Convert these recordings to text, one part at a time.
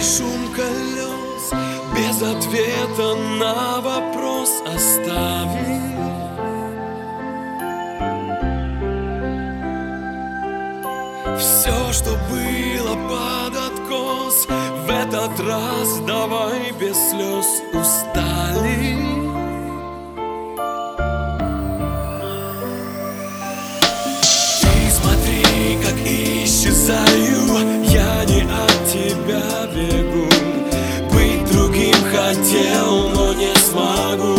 шум колес Без ответа на вопрос оставим. Все, что было под откос В этот раз давай без слез устали хотел, но не смогу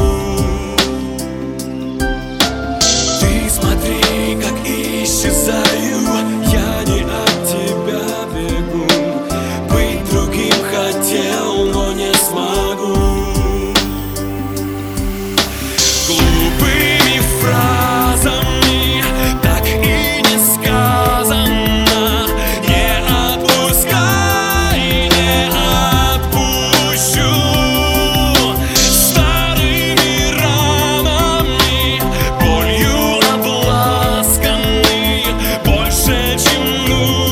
me.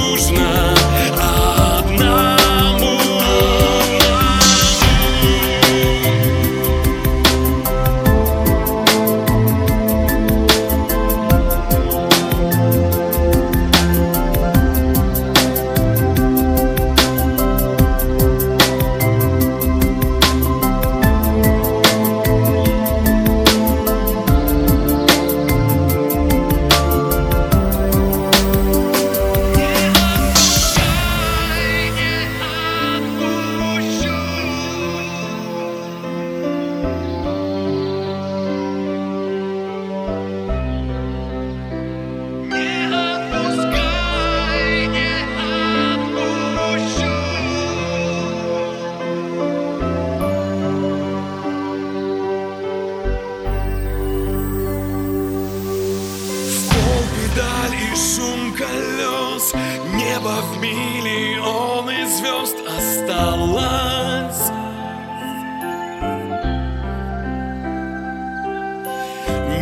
Небо в миллионы звезд осталось.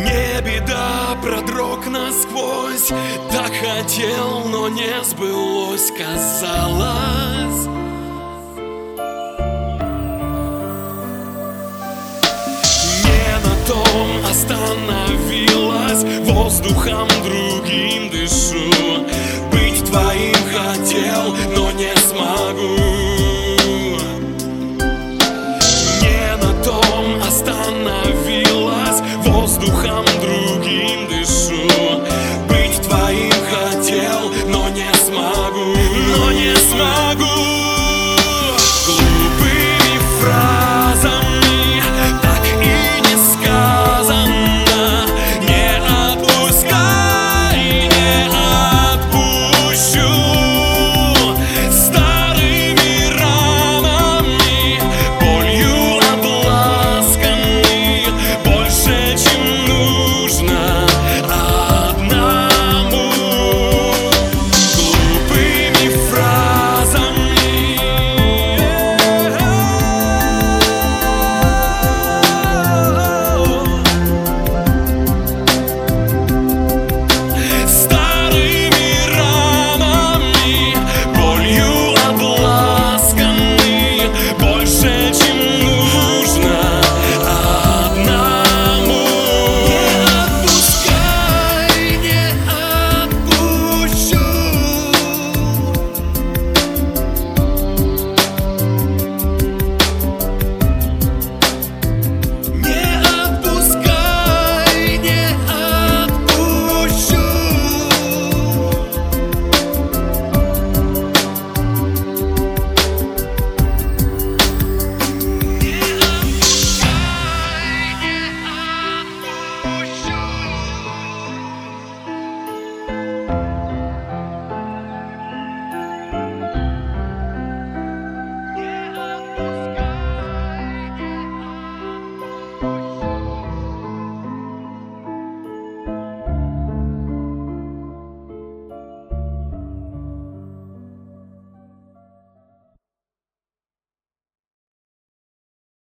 Не беда, продрог насквозь. Так хотел, но не сбылось, казалось. Не на том остановилась. Воздухом другим дышу raz, drugim